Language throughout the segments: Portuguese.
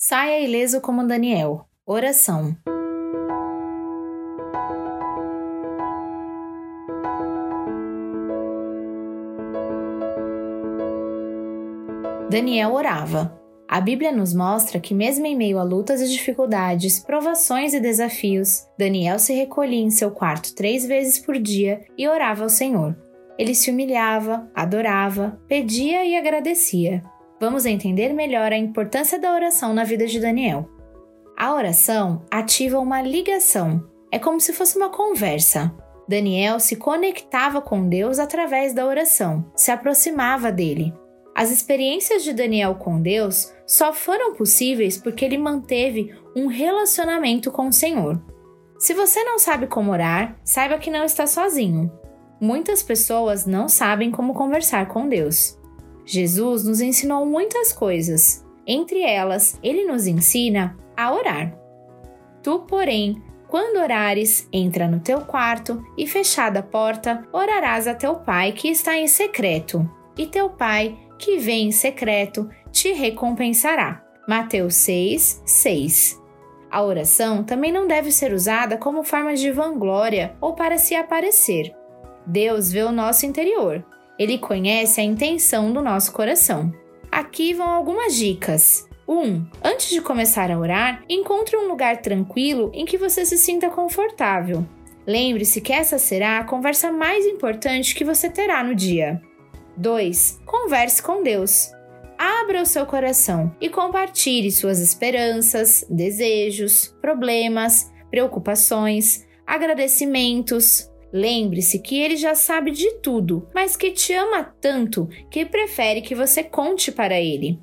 Saia ileso como Daniel. Oração. Daniel orava. A Bíblia nos mostra que, mesmo em meio a lutas e dificuldades, provações e desafios, Daniel se recolhia em seu quarto três vezes por dia e orava ao Senhor. Ele se humilhava, adorava, pedia e agradecia vamos entender melhor a importância da oração na vida de Daniel. A oração ativa uma ligação, é como se fosse uma conversa. Daniel se conectava com Deus através da oração, se aproximava dele. As experiências de Daniel com Deus só foram possíveis porque ele manteve um relacionamento com o Senhor. Se você não sabe como orar, saiba que não está sozinho. Muitas pessoas não sabem como conversar com Deus. Jesus nos ensinou muitas coisas. Entre elas, ele nos ensina a orar. Tu, porém, quando orares, entra no teu quarto e, fechada a porta, orarás a teu pai que está em secreto, e teu pai, que vem em secreto, te recompensará. Mateus 6, 6. A oração também não deve ser usada como forma de vanglória ou para se aparecer. Deus vê o nosso interior ele conhece a intenção do nosso coração. Aqui vão algumas dicas. 1. Um, antes de começar a orar, encontre um lugar tranquilo em que você se sinta confortável. Lembre-se que essa será a conversa mais importante que você terá no dia. 2. Converse com Deus. Abra o seu coração e compartilhe suas esperanças, desejos, problemas, preocupações, agradecimentos, Lembre-se que ele já sabe de tudo, mas que te ama tanto que prefere que você conte para ele.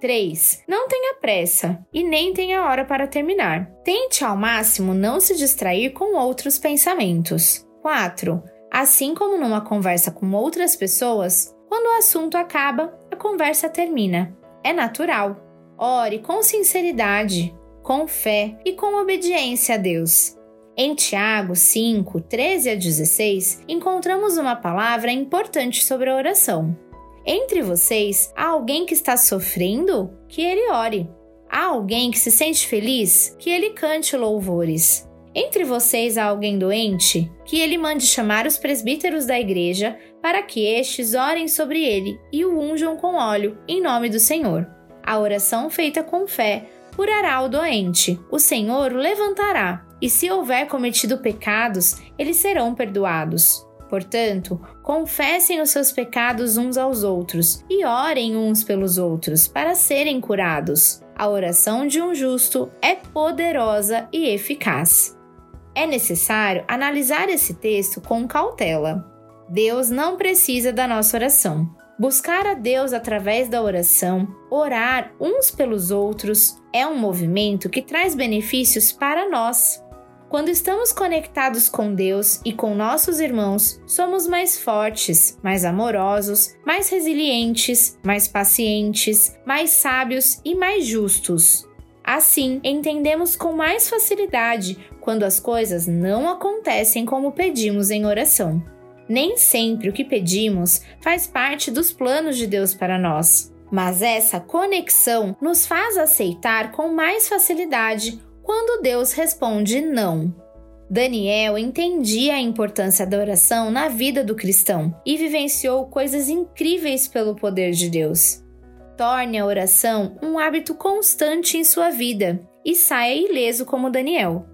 3. Não tenha pressa e nem tenha hora para terminar. Tente ao máximo não se distrair com outros pensamentos. 4. Assim como numa conversa com outras pessoas, quando o assunto acaba, a conversa termina. É natural. Ore com sinceridade, com fé e com obediência a Deus. Em Tiago 5, 13 a 16, encontramos uma palavra importante sobre a oração. Entre vocês, há alguém que está sofrendo? Que ele ore. Há alguém que se sente feliz? Que ele cante louvores. Entre vocês há alguém doente? Que ele mande chamar os presbíteros da igreja para que estes orem sobre ele e o unjam com óleo, em nome do Senhor. A oração feita com fé curará o doente, o Senhor o levantará e se houver cometido pecados, eles serão perdoados. Portanto, confessem os seus pecados uns aos outros e orem uns pelos outros para serem curados. A oração de um justo é poderosa e eficaz. É necessário analisar esse texto com cautela. Deus não precisa da nossa oração. Buscar a Deus através da oração, orar uns pelos outros, é um movimento que traz benefícios para nós. Quando estamos conectados com Deus e com nossos irmãos, somos mais fortes, mais amorosos, mais resilientes, mais pacientes, mais sábios e mais justos. Assim, entendemos com mais facilidade quando as coisas não acontecem como pedimos em oração. Nem sempre o que pedimos faz parte dos planos de Deus para nós, mas essa conexão nos faz aceitar com mais facilidade quando Deus responde não. Daniel entendia a importância da oração na vida do cristão e vivenciou coisas incríveis pelo poder de Deus. Torne a oração um hábito constante em sua vida e saia ileso como Daniel.